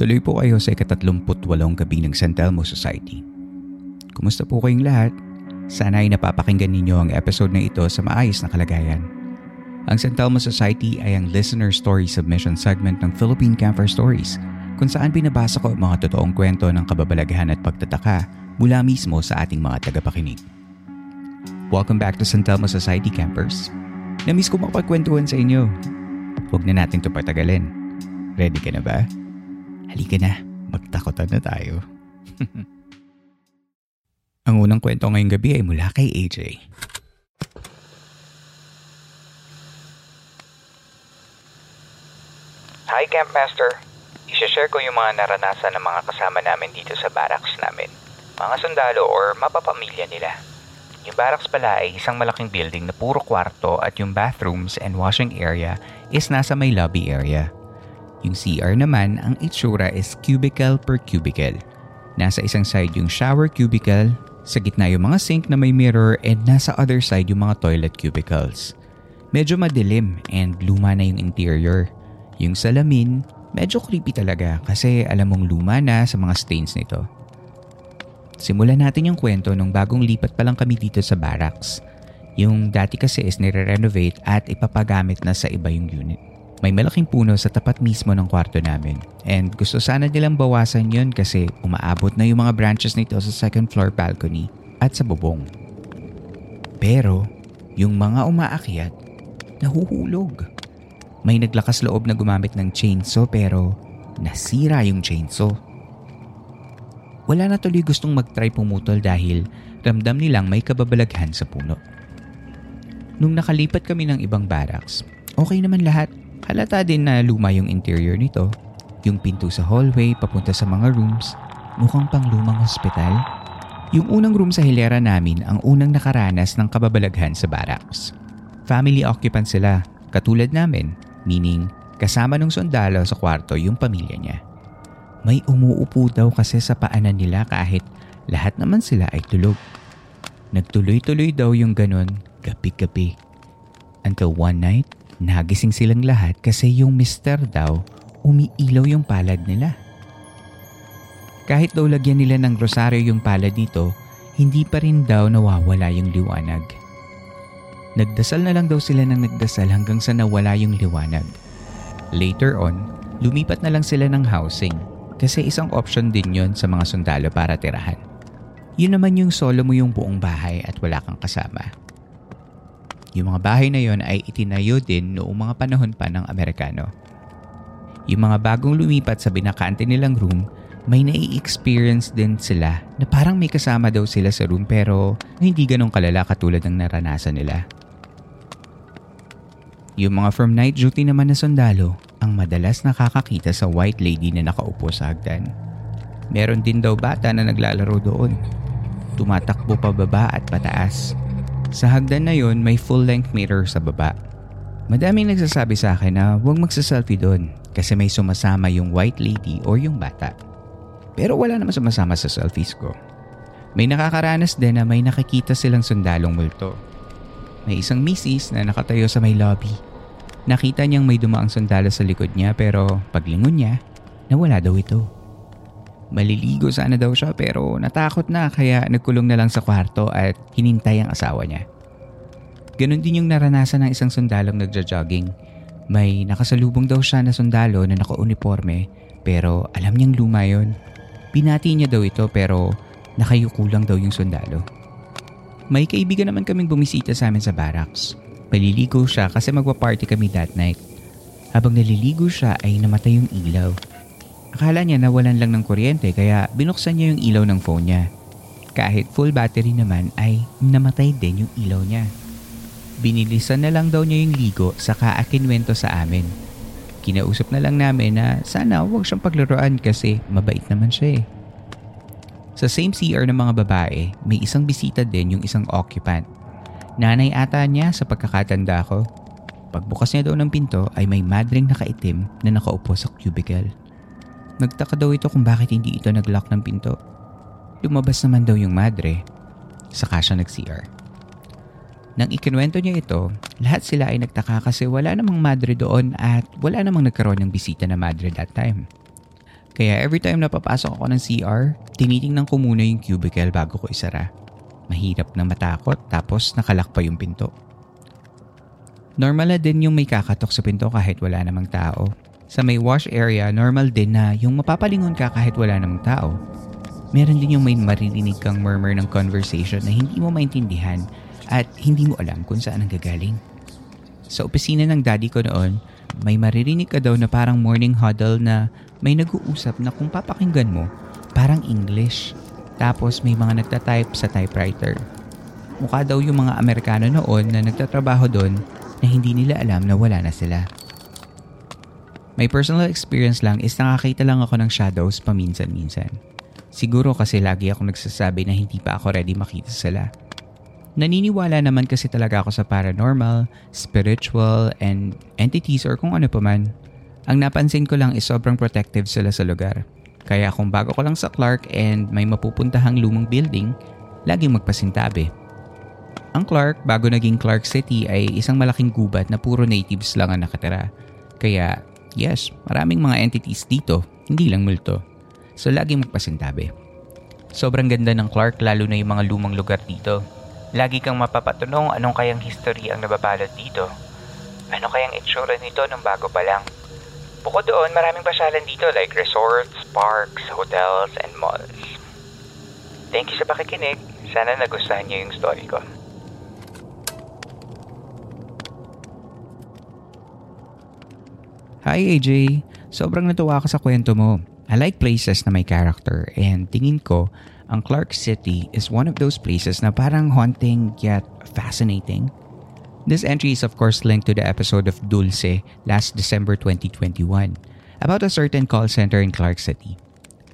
Tuloy po kayo sa ikatatlumputwalong gabi ng San Telmo Society. Kumusta po kayong lahat? Sana ay napapakinggan ninyo ang episode na ito sa maayos na kalagayan. Ang San Telmo Society ay ang listener story submission segment ng Philippine Camper Stories kung saan binabasa ko ang mga totoong kwento ng kababalaghan at pagtataka mula mismo sa ating mga tagapakinig. Welcome back to San Telmo Society Campers. Namiss ko makapagkwentuhan sa inyo. Huwag na natin ito patagalin. Ready ka na ba? Halika na, magtakotan na tayo. Ang unang kwento ngayong gabi ay mula kay AJ. Hi Campmaster, isashare ko yung mga naranasan ng mga kasama namin dito sa barracks namin. Mga sundalo or mapapamilya nila. Yung barracks pala ay isang malaking building na puro kwarto at yung bathrooms and washing area is nasa may lobby area. Yung CR naman, ang itsura is cubicle per cubicle. Nasa isang side yung shower cubicle, sa gitna yung mga sink na may mirror and nasa other side yung mga toilet cubicles. Medyo madilim and luma na yung interior. Yung salamin, medyo creepy talaga kasi alam mong luma na sa mga stains nito. Simulan natin yung kwento nung bagong lipat pa lang kami dito sa barracks. Yung dati kasi is nire-renovate at ipapagamit na sa iba yung unit. May malaking puno sa tapat mismo ng kwarto namin and gusto sana nilang bawasan yun kasi umaabot na yung mga branches nito sa second floor balcony at sa bubong. Pero yung mga umaakyat, nahuhulog. May naglakas loob na gumamit ng chainsaw pero nasira yung chainsaw. Wala na tuloy gustong mag-try pumutol dahil ramdam nilang may kababalaghan sa puno. Nung nakalipat kami ng ibang barracks, okay naman lahat. Halata din na luma yung interior nito. Yung pinto sa hallway papunta sa mga rooms, mukhang pang lumang hospital. Yung unang room sa hilera namin ang unang nakaranas ng kababalaghan sa barracks. Family occupant sila, katulad namin, meaning kasama ng sundalo sa kwarto yung pamilya niya. May umuupo daw kasi sa paanan nila kahit lahat naman sila ay tulog. Nagtuloy-tuloy daw yung ganun gabi-gabi. Until one night, nagising silang lahat kasi yung mister daw umiilaw yung palad nila. Kahit daw lagyan nila ng rosaryo yung palad dito, hindi pa rin daw nawawala yung liwanag. Nagdasal na lang daw sila ng nagdasal hanggang sa nawala yung liwanag. Later on, lumipat na lang sila ng housing kasi isang option din yon sa mga sundalo para tirahan. Yun naman yung solo mo yung buong bahay at wala kang kasama. Yung mga bahay na yon ay itinayo din noong mga panahon pa ng Amerikano. Yung mga bagong lumipat sa binakante nilang room, may nai-experience din sila na parang may kasama daw sila sa room pero hindi ganong kalala katulad ng naranasan nila. Yung mga from night duty naman na sundalo ang madalas nakakakita sa white lady na nakaupo sa hagdan. Meron din daw bata na naglalaro doon. Tumatakbo pa baba at pataas. Sa hagdan na yon may full-length mirror sa baba. Madaming nagsasabi sa akin na huwag magsaselfie doon kasi may sumasama yung white lady or yung bata. Pero wala naman sumasama sa selfies ko. May nakakaranas din na may nakikita silang sundalong multo. May isang misis na nakatayo sa may lobby. Nakita niyang may dumaang sundalo sa likod niya pero paglingon niya, nawala daw ito. Maliligo sana daw siya pero natakot na kaya nagkulong na lang sa kwarto at hinintay ang asawa niya. Ganon din yung naranasan ng isang sundalong nagja-jogging. May nakasalubong daw siya na sundalo na naka-uniforme pero alam niyang luma yun. Pinati niya daw ito pero nakayuko lang daw yung sundalo. May kaibigan naman kaming bumisita sa amin sa barracks. Maliligo siya kasi magwa-party kami that night. Habang naliligo siya ay namatay yung ilaw. Akala niya nawalan lang ng kuryente kaya binuksan niya yung ilaw ng phone niya. Kahit full battery naman ay namatay din yung ilaw niya. Binilisan na lang daw niya yung ligo saka akinwento sa amin. Kinausap na lang namin na sana huwag siyang paglaruan kasi mabait naman siya eh. Sa same CR ng mga babae, may isang bisita din yung isang occupant. Nanay ata niya sa pagkakatanda ko. Pagbukas niya daw ng pinto ay may madring nakaitim na nakaupo sa cubicle. Nagtaka daw ito kung bakit hindi ito naglock ng pinto. Lumabas naman daw yung madre. Saka siya nag-CR. Nang ikinwento niya ito, lahat sila ay nagtaka kasi wala namang madre doon at wala namang nagkaroon ng bisita na madre that time. Kaya every time na papasok ako ng CR, tinitingnan ko muna yung cubicle bago ko isara. Mahirap na matakot tapos nakalak pa yung pinto. Normal na din yung may kakatok sa pinto kahit wala namang tao. Sa may wash area, normal din na yung mapapalingon ka kahit wala namang tao. Meron din yung may maririnig kang murmur ng conversation na hindi mo maintindihan at hindi mo alam kung saan ang gagaling. Sa opisina ng daddy ko noon, may maririnig ka daw na parang morning huddle na may nag-uusap na kung papakinggan mo, parang English. Tapos may mga nagtatype sa typewriter. Mukha daw yung mga Amerikano noon na nagtatrabaho doon na hindi nila alam na wala na sila. My personal experience lang is nakakita lang ako ng shadows paminsan-minsan. Siguro kasi lagi ako nagsasabi na hindi pa ako ready makita sila. Naniniwala naman kasi talaga ako sa paranormal, spiritual, and entities or kung ano pa man. Ang napansin ko lang is sobrang protective sila sa lugar. Kaya kung bago ko lang sa Clark and may mapupuntahang lumang building, laging magpasintabi. Ang Clark, bago naging Clark City ay isang malaking gubat na puro natives lang ang nakatira. Kaya yes, maraming mga entities dito, hindi lang multo. So laging magpasintabi. Sobrang ganda ng Clark lalo na yung mga lumang lugar dito. Lagi kang mapapatunong anong kayang history ang nababalot dito. Ano kayang itsura nito nung bago pa lang. Bukod doon, maraming pasyalan dito like resorts, parks, hotels, and malls. Thank you sa pakikinig. Sana nagustuhan niyo yung story ko. Hi AJ, sobrang natuwa ako sa kwento mo. I like places na may character and tingin ko ang Clark City is one of those places na parang haunting yet fascinating. This entry is of course linked to the episode of Dulce last December 2021 about a certain call center in Clark City.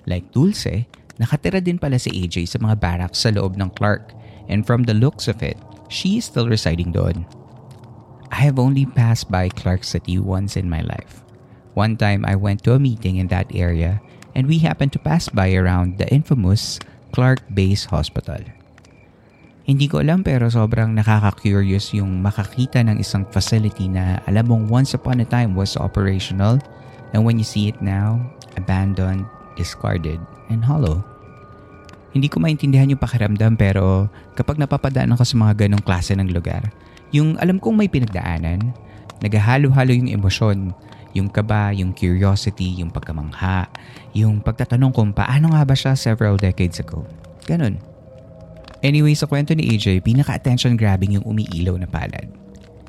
Like Dulce, nakatira din pala si AJ sa mga barracks sa loob ng Clark and from the looks of it, she is still residing doon. I have only passed by Clark City once in my life. One time I went to a meeting in that area and we happened to pass by around the infamous Clark Base Hospital. Hindi ko alam pero sobrang nakaka-curious yung makakita ng isang facility na alam mong once upon a time was operational and when you see it now, abandoned, discarded, and hollow. Hindi ko maintindihan yung pakiramdam pero kapag napapadaan ako sa mga ganong klase ng lugar, yung alam kong may pinagdaanan, naghahalo-halo yung emosyon, yung kaba, yung curiosity, yung pagkamangha, yung pagtatanong kung paano nga ba siya several decades ago. Ganon. Anyway, sa kwento ni AJ, pinaka-attention grabbing yung umiilaw na palad.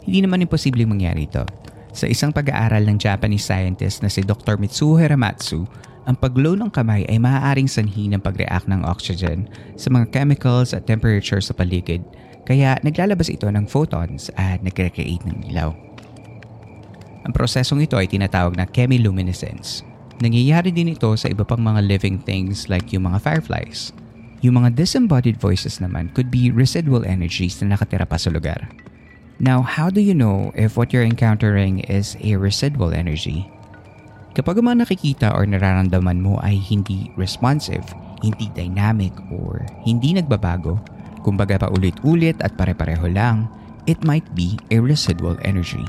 Hindi naman imposibleng mangyari ito. Sa isang pag-aaral ng Japanese scientist na si Dr. Mitsuo Hiramatsu, ang pag-glow ng kamay ay maaaring sanhi ng pag-react ng oxygen sa mga chemicals at temperature sa paligid kaya naglalabas ito ng photons at nagre-create ng ilaw. Ang prosesong ito ay tinatawag na chemiluminescence. Nangyayari din ito sa iba pang mga living things like yung mga fireflies. Yung mga disembodied voices naman could be residual energies na nakatira pa sa lugar. Now, how do you know if what you're encountering is a residual energy? Kapag ang mga nakikita or nararamdaman mo ay hindi responsive, hindi dynamic, or hindi nagbabago, kumbaga pa ulit-ulit at pare-pareho lang, it might be a residual energy.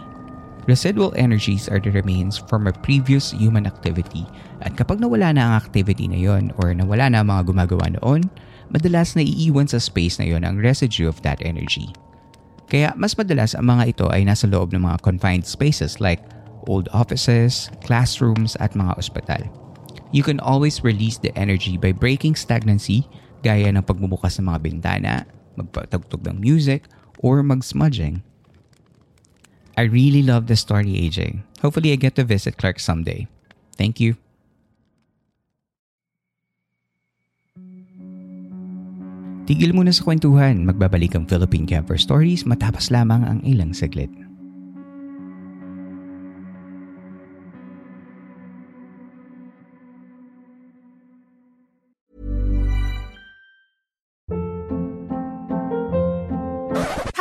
Residual energies are the remains from a previous human activity at kapag nawala na ang activity na yon or nawala na ang mga gumagawa noon, madalas na iiwan sa space na yon ang residue of that energy. Kaya mas madalas ang mga ito ay nasa loob ng mga confined spaces like old offices, classrooms at mga ospital. You can always release the energy by breaking stagnancy gaya ng pagbubukas ng mga bintana, magpatugtog ng music, or mag-smudging. I really love the story, AJ. Hopefully I get to visit Clark someday. Thank you. Tigil muna sa kwentuhan, magbabalik ang Philippine Camper Stories matapos lamang ang ilang saglit.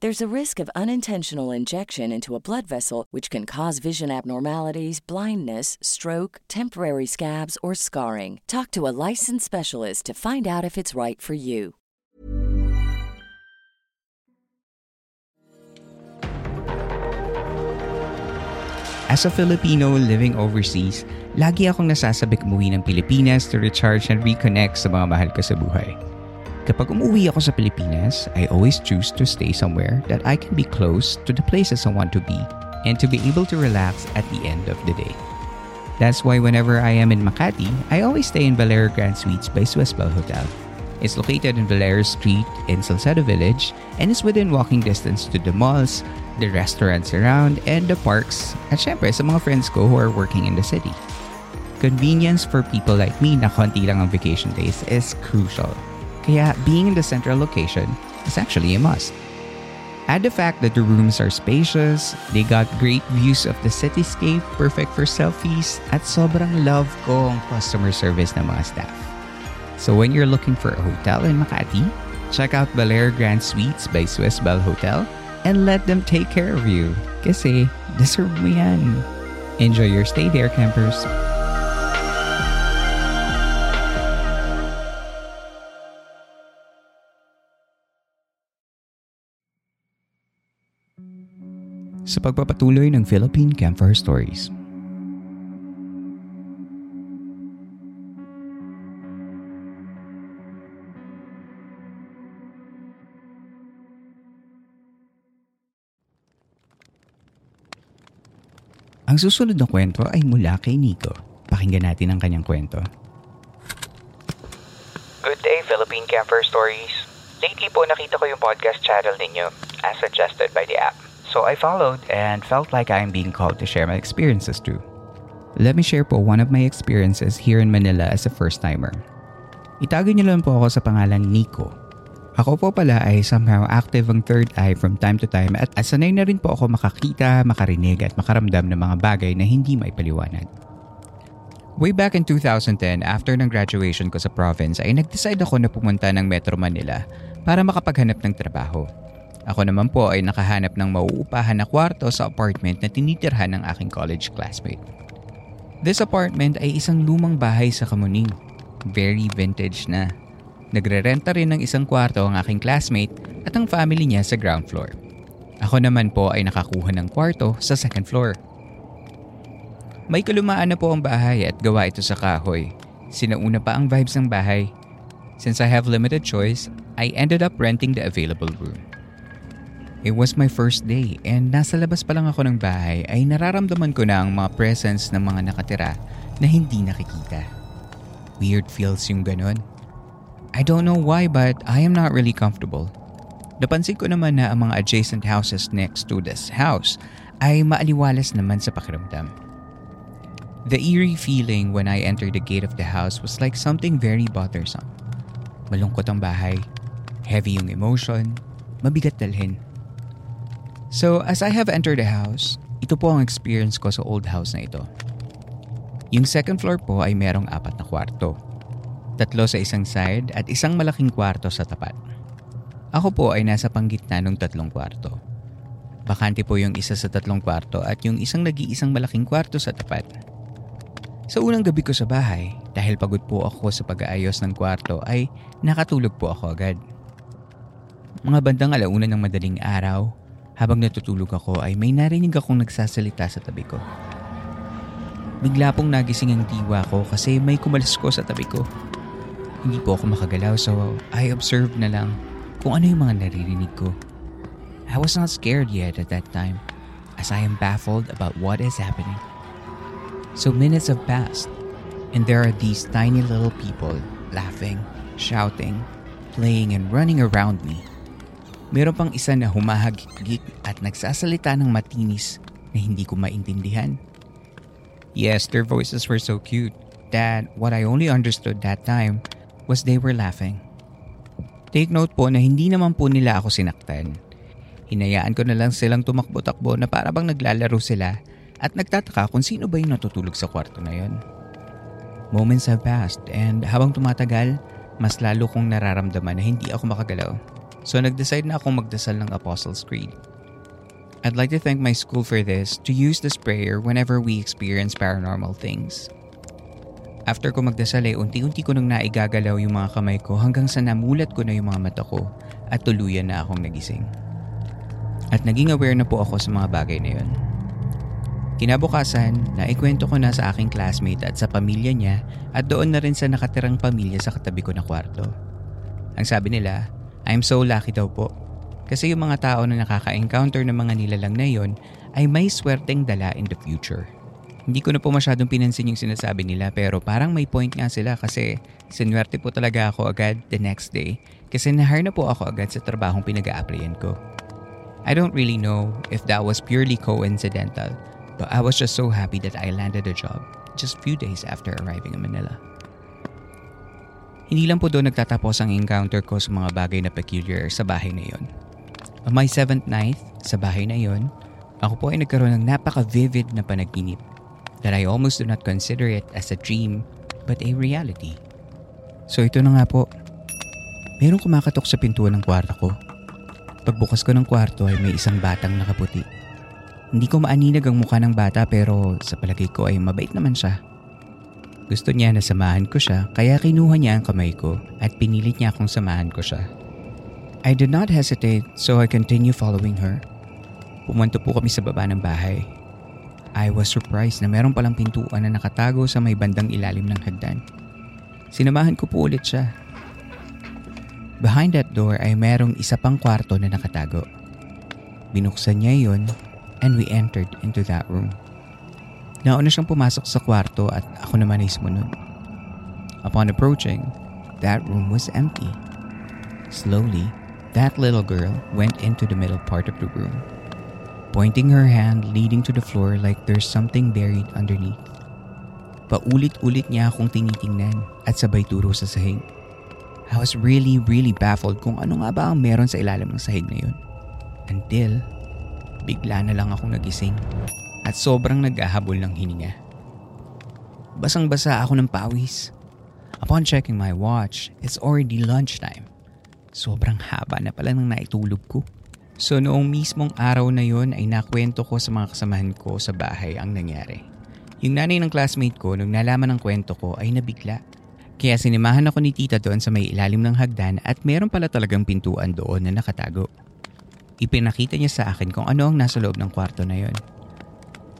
There's a risk of unintentional injection into a blood vessel, which can cause vision abnormalities, blindness, stroke, temporary scabs, or scarring. Talk to a licensed specialist to find out if it's right for you. As a Filipino living overseas, lagi akong nasasabik umuwi ng Pilipinas to recharge and reconnect sa mga mahal ko sa buhay. Kapag umuwi ako sa Pilipinas, I always choose to stay somewhere that I can be close to the places I want to be and to be able to relax at the end of the day. That's why whenever I am in Makati, I always stay in Valera Grand Suites by Swissbell Hotel. It's located in Valera Street in Salcedo Village and is within walking distance to the malls, the restaurants around, and the parks, at syempre sa mga friends ko who are working in the city. Convenience for people like me na konti lang ang vacation days is crucial. Kaya being in the central location is actually a must. Add the fact that the rooms are spacious, they got great views of the cityscape, perfect for selfies, at sobrang love ko ang customer service ng mga staff. So when you're looking for a hotel in Makati, check out Belair Grand Suites by Swiss Bell Hotel and let them take care of you. Kasi deserve mo yan. Enjoy your stay there, campers. Sa pagpapatuloy ng Philippine Campfire Stories. Ang susunod na kwento ay mula kay Nico. Pakinggan natin ang kanyang kwento. Good day, Philippine Camper Stories. Lately po nakita ko yung podcast channel ninyo as suggested by the app. So I followed and felt like I'm being called to share my experiences too. Let me share po one of my experiences here in Manila as a first-timer. Itago niyo lang po ako sa pangalan Nico. Ako po pala ay somehow active ang third eye from time to time at sanay na rin po ako makakita, makarinig at makaramdam ng mga bagay na hindi may paliwanag. Way back in 2010, after ng graduation ko sa province ay nag-decide ako na pumunta ng Metro Manila para makapaghanap ng trabaho. Ako naman po ay nakahanap ng mauupahan na kwarto sa apartment na tinitirhan ng aking college classmate. This apartment ay isang lumang bahay sa Kamuning. Very vintage na. Nagre-renta rin ng isang kwarto ang aking classmate at ang family niya sa ground floor. Ako naman po ay nakakuha ng kwarto sa second floor. May kalumaan na po ang bahay at gawa ito sa kahoy. Sinauna pa ang vibes ng bahay. Since I have limited choice, I ended up renting the available room. It was my first day and nasa labas pa lang ako ng bahay ay nararamdaman ko na ang mga presence ng mga nakatira na hindi nakikita. Weird feels yung ganun. I don't know why but I am not really comfortable. Napansin ko naman na ang mga adjacent houses next to this house ay maaliwalas naman sa pakiramdam. The eerie feeling when I entered the gate of the house was like something very bothersome. Malungkot ang bahay, heavy yung emotion, mabigat dalhin. So as I have entered the house, ito po ang experience ko sa old house na ito. Yung second floor po ay merong apat na kwarto. Tatlo sa isang side at isang malaking kwarto sa tapat. Ako po ay nasa panggitna ng tatlong kwarto. Bakante po yung isa sa tatlong kwarto at yung isang nag-iisang malaking kwarto sa tapat. Sa unang gabi ko sa bahay, dahil pagod po ako sa pag-aayos ng kwarto ay nakatulog po ako agad. Mga bandang alauna ng madaling araw, habang natutulog ako ay may narinig akong nagsasalita sa tabi ko. Bigla pong nagising ang diwa ko kasi may kumalas ko sa tabi ko. Hindi po ako makagalaw so I observed na lang kung ano yung mga naririnig ko. I was not scared yet at that time as I am baffled about what is happening. So minutes have passed and there are these tiny little people laughing, shouting, playing and running around me. Meron pang isa na humahagik at nagsasalita ng matinis na hindi ko maintindihan. Yes, their voices were so cute that what I only understood that time was they were laughing. Take note po na hindi naman po nila ako sinaktan. Hinayaan ko na lang silang tumakbo-takbo na para bang naglalaro sila at nagtataka kung sino ba yung natutulog sa kwarto na yon. Moments have passed and habang tumatagal, mas lalo kong nararamdaman na hindi ako makagalaw. So nag-decide na akong magdasal ng Apostles' Creed. I'd like to thank my school for this to use this prayer whenever we experience paranormal things. After ko magdasal ay unti-unti ko nang naigagalaw yung mga kamay ko hanggang sa namulat ko na yung mga mata ko at tuluyan na akong nagising. At naging aware na po ako sa mga bagay na yun. Kinabukasan, naikwento ko na sa aking classmate at sa pamilya niya at doon na rin sa nakatirang pamilya sa katabi ko na kwarto. Ang sabi nila, I'm so lucky daw po. Kasi yung mga tao na nakaka-encounter ng mga nilalang na yon ay may swerteng dala in the future. Hindi ko na po masyadong pinansin yung sinasabi nila pero parang may point nga sila kasi sinwerte po talaga ako agad the next day kasi nahire na po ako agad sa trabahong pinag-a-applyan ko. I don't really know if that was purely coincidental but I was just so happy that I landed a job just few days after arriving in Manila. Hindi lang po doon nagtatapos ang encounter ko sa mga bagay na peculiar sa bahay na yon. On my seventh night sa bahay na yon, ako po ay nagkaroon ng napaka-vivid na panaginip that I almost do not consider it as a dream but a reality. So ito na nga po. Merong kumakatok sa pintuan ng kwarto ko. Pagbukas ko ng kwarto ay may isang batang nakaputi. Hindi ko maaninag ang mukha ng bata pero sa palagay ko ay mabait naman siya. Gusto niya na samahan ko siya kaya kinuha niya ang kamay ko at pinilit niya akong samahan ko siya. I did not hesitate so I continue following her. Pumunta po kami sa baba ng bahay. I was surprised na meron palang pintuan na nakatago sa may bandang ilalim ng hagdan. Sinamahan ko po ulit siya. Behind that door ay merong isa pang kwarto na nakatago. Binuksan niya yon and we entered into that room. Nauna siyang pumasok sa kwarto at ako naman ay sumunod. Upon approaching, that room was empty. Slowly, that little girl went into the middle part of the room, pointing her hand leading to the floor like there's something buried underneath. Paulit-ulit niya akong tinitingnan at sabay turo sa sahig. I was really, really baffled kung ano nga ba ang meron sa ilalim ng sahig na yun. Until, bigla na lang akong nagising at sobrang naghahabol ng hininga. Basang-basa ako ng pawis. Upon checking my watch, it's already lunchtime. Sobrang haba na pala ng naitulog ko. So noong mismong araw na yon ay nakwento ko sa mga kasamahan ko sa bahay ang nangyari. Yung nanay ng classmate ko nung nalaman ng kwento ko ay nabigla. Kaya sinimahan ako ni tita doon sa may ilalim ng hagdan at meron pala talagang pintuan doon na nakatago. Ipinakita niya sa akin kung ano ang nasa loob ng kwarto na yon.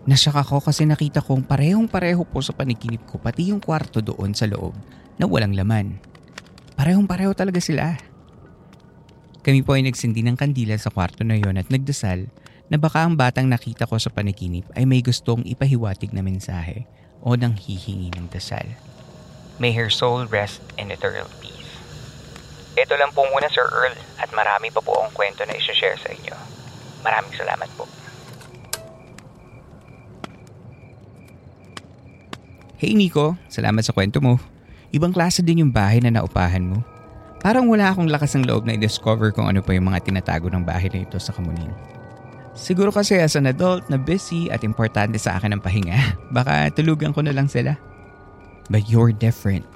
Nasyak ako kasi nakita kong parehong pareho po sa paniginip ko pati yung kwarto doon sa loob na walang laman. Parehong pareho talaga sila. Kami po ay nagsindi ng kandila sa kwarto na yon at nagdasal na baka ang batang nakita ko sa panikinip ay may gustong ipahiwatig na mensahe o nang hihingi ng dasal. May her soul rest in eternal peace. Ito lang po muna Sir Earl at marami pa po akong kwento na isa-share sa inyo. Maraming salamat po. Hey Nico, salamat sa kwento mo. Ibang klase din yung bahay na naupahan mo. Parang wala akong lakas ng loob na i-discover kung ano pa yung mga tinatago ng bahay na ito sa Kamuning. Siguro kasi as an adult na busy at importante sa akin ang pahinga, baka tulugan ko na lang sila. But you're different.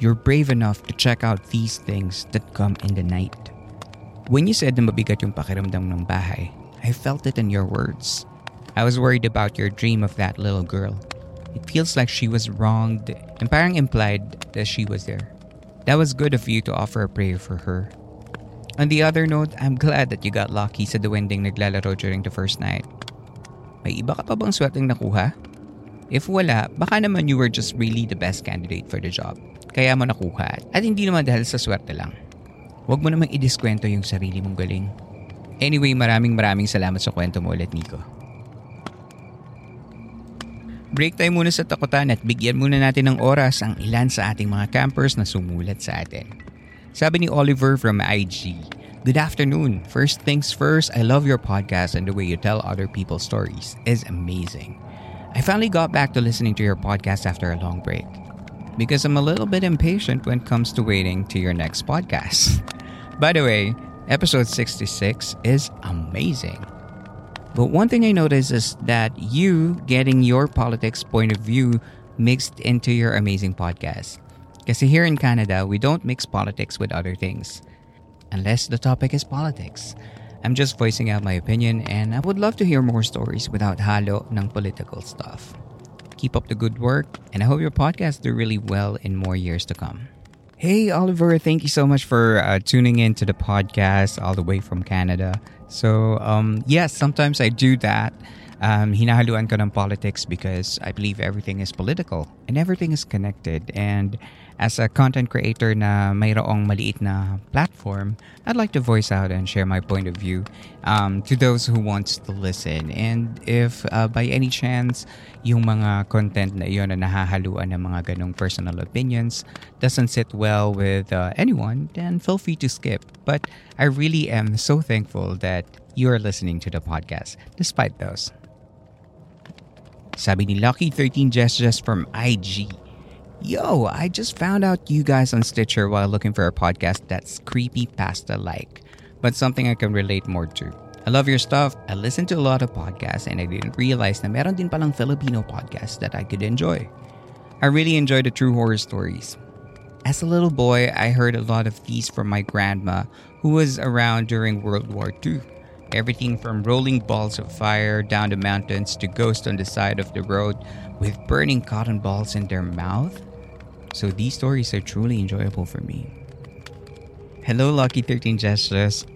You're brave enough to check out these things that come in the night. When you said na mabigat yung pakiramdam ng bahay, I felt it in your words. I was worried about your dream of that little girl. It feels like she was wronged and parang implied that she was there. That was good of you to offer a prayer for her. On the other note, I'm glad that you got lucky sa duwending naglalaro during the first night. May iba ka pa bang swerteng nakuha? If wala, baka naman you were just really the best candidate for the job. Kaya mo nakuha at hindi naman dahil sa swerte lang. Huwag mo namang idiskwento yung sarili mong galing. Anyway, maraming maraming salamat sa kwento mo ulit, Nico. Break tayo muna sa takutan at bigyan muna natin ng oras ang ilan sa ating mga campers na sumulat sa atin. Sabi ni Oliver from IG, Good afternoon. First things first, I love your podcast and the way you tell other people's stories is amazing. I finally got back to listening to your podcast after a long break because I'm a little bit impatient when it comes to waiting to your next podcast. By the way, episode 66 is amazing. But one thing I noticed is that you getting your politics point of view mixed into your amazing podcast. Kasi here in Canada, we don't mix politics with other things. Unless the topic is politics. I'm just voicing out my opinion and I would love to hear more stories without halo ng political stuff. Keep up the good work and I hope your podcast do really well in more years to come. Hey, Oliver, thank you so much for uh, tuning in to the podcast all the way from Canada. So, um, yes, sometimes I do that. Um, hinahaluan ko ng politics because I believe everything is political and everything is connected. And as a content creator na mayroong maliit na platform, I'd like to voice out and share my point of view um, to those who wants to listen. And if uh, by any chance, yung mga content na iyon na nahahaluan ng mga ganong personal opinions doesn't sit well with uh, anyone, then feel free to skip. But I really am so thankful that you are listening to the podcast despite those. Sabi ni Lucky13 Gestures from IG. Yo, I just found out you guys on Stitcher while looking for a podcast that's creepy pasta like, but something I can relate more to. I love your stuff. I listen to a lot of podcasts and I didn't realize na meron din palang Filipino podcasts that I could enjoy. I really enjoy the true horror stories. As a little boy, I heard a lot of these from my grandma who was around during World War II. Everything from rolling balls of fire down the mountains to ghosts on the side of the road with burning cotton balls in their mouth. So these stories are truly enjoyable for me. Hello, Lucky 13 Gestures.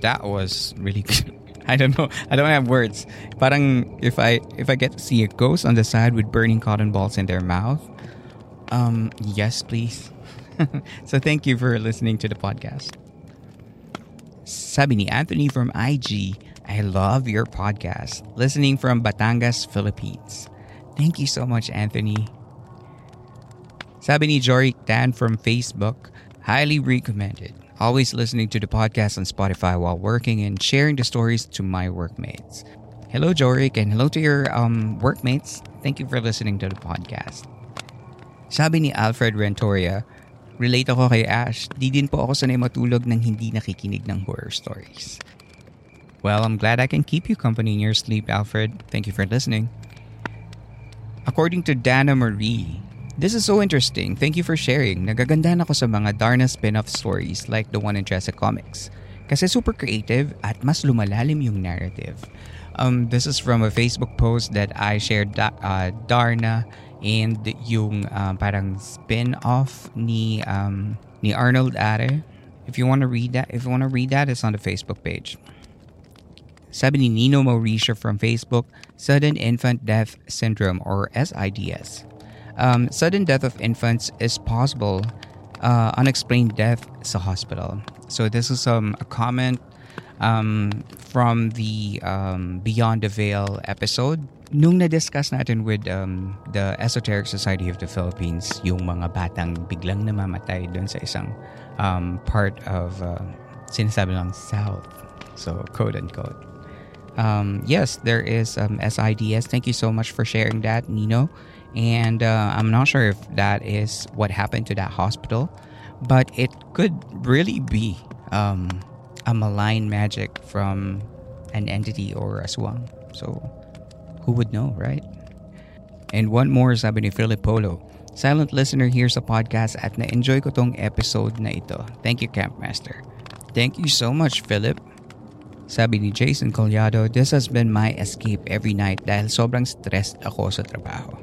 That was really good. I don't know. I don't have words. Parang if I if I get to see a ghost on the side with burning cotton balls in their mouth, um, yes, please. so thank you for listening to the podcast. Sabi ni Anthony from IG, I love your podcast. Listening from Batangas, Philippines. Thank you so much, Anthony. Sabi ni Jorik Dan from Facebook, highly recommended. Always listening to the podcast on Spotify while working and sharing the stories to my workmates. Hello, Jorik, and hello to your um, workmates. Thank you for listening to the podcast. Sabi ni Alfred Rentoria, relate ako kay Ash. Di din po ako sanay matulog nang hindi nakikinig ng horror stories. Well, I'm glad I can keep you company in your sleep, Alfred. Thank you for listening. According to Dana Marie, this is so interesting. Thank you for sharing. Nagagandahan ako sa mga Darna spin-off stories like the one in Jessica Comics. Kasi super creative at mas lumalalim yung narrative. Um, this is from a Facebook post that I shared da- uh, Darna and yung um, parang spin-off ni um, ni Arnold Are. If you want to read that, if you want to read that, it's on the Facebook page. Sabi ni Nino Mauricio from Facebook, Sudden Infant Death Syndrome or SIDS. Um, sudden death of infants is possible uh, unexplained death sa hospital. So this is um, a comment um, from the um, Beyond the Veil episode. Nung na-discuss natin with um, the Esoteric Society of the Philippines, yung mga batang biglang namamatay doon sa isang um, part of uh, sinasabi lang South. So, quote unquote. Um, yes, there is um, SIDS. Thank you so much for sharing that, Nino. And uh, I'm not sure if that is what happened to that hospital, but it could really be um, a malign magic from an entity or aswang. So, who would know, right? And one more, sabi ni Philip Polo. Silent listener here sa podcast at na-enjoy ko tong episode na ito. Thank you, Campmaster. Thank you so much, Philip. Sabi ni Jason Collado, this has been my escape every night dahil sobrang stressed ako sa trabaho.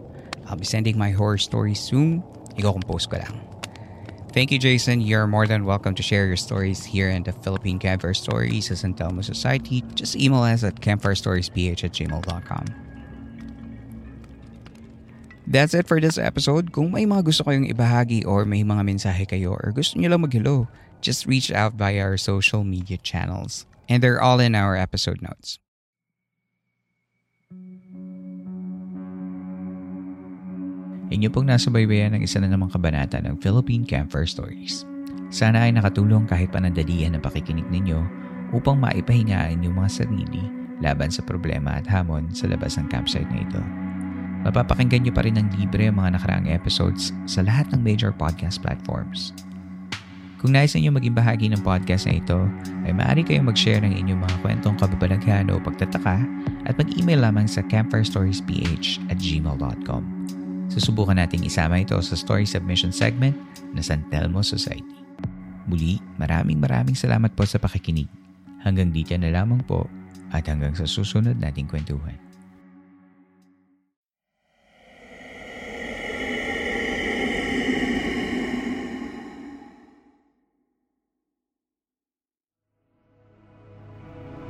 I'll be sending my horror stories soon. Iko-compose ko lang. Thank you, Jason. You're more than welcome to share your stories here in the Philippine Campfire Stories sa San Society. Just email us at campfirestoriesph at gmail.com. That's it for this episode. Kung may mga gusto kayong ibahagi or may mga mensahe kayo or gusto nyo lang mag-hello, just reach out via our social media channels. And they're all in our episode notes. Inyo pong nasa baybayan ng isa na namang kabanata ng Philippine Campfire Stories. Sana ay nakatulong kahit panandalian ang pakikinig ninyo upang maipahingaan yung mga sarili laban sa problema at hamon sa labas ng campsite na ito. Mapapakinggan nyo pa rin ng libre ang mga nakaraang episodes sa lahat ng major podcast platforms. Kung nais ninyo maging bahagi ng podcast na ito, ay maaari kayong mag-share ng inyong mga kwentong kababalaghan o pagtataka at mag-email lamang sa campfirestoriesph at gmail.com. Susubukan nating isama ito sa story submission segment na San Telmo Society. Muli, maraming maraming salamat po sa pakikinig. Hanggang dito na lamang po at hanggang sa susunod nating kwentuhan.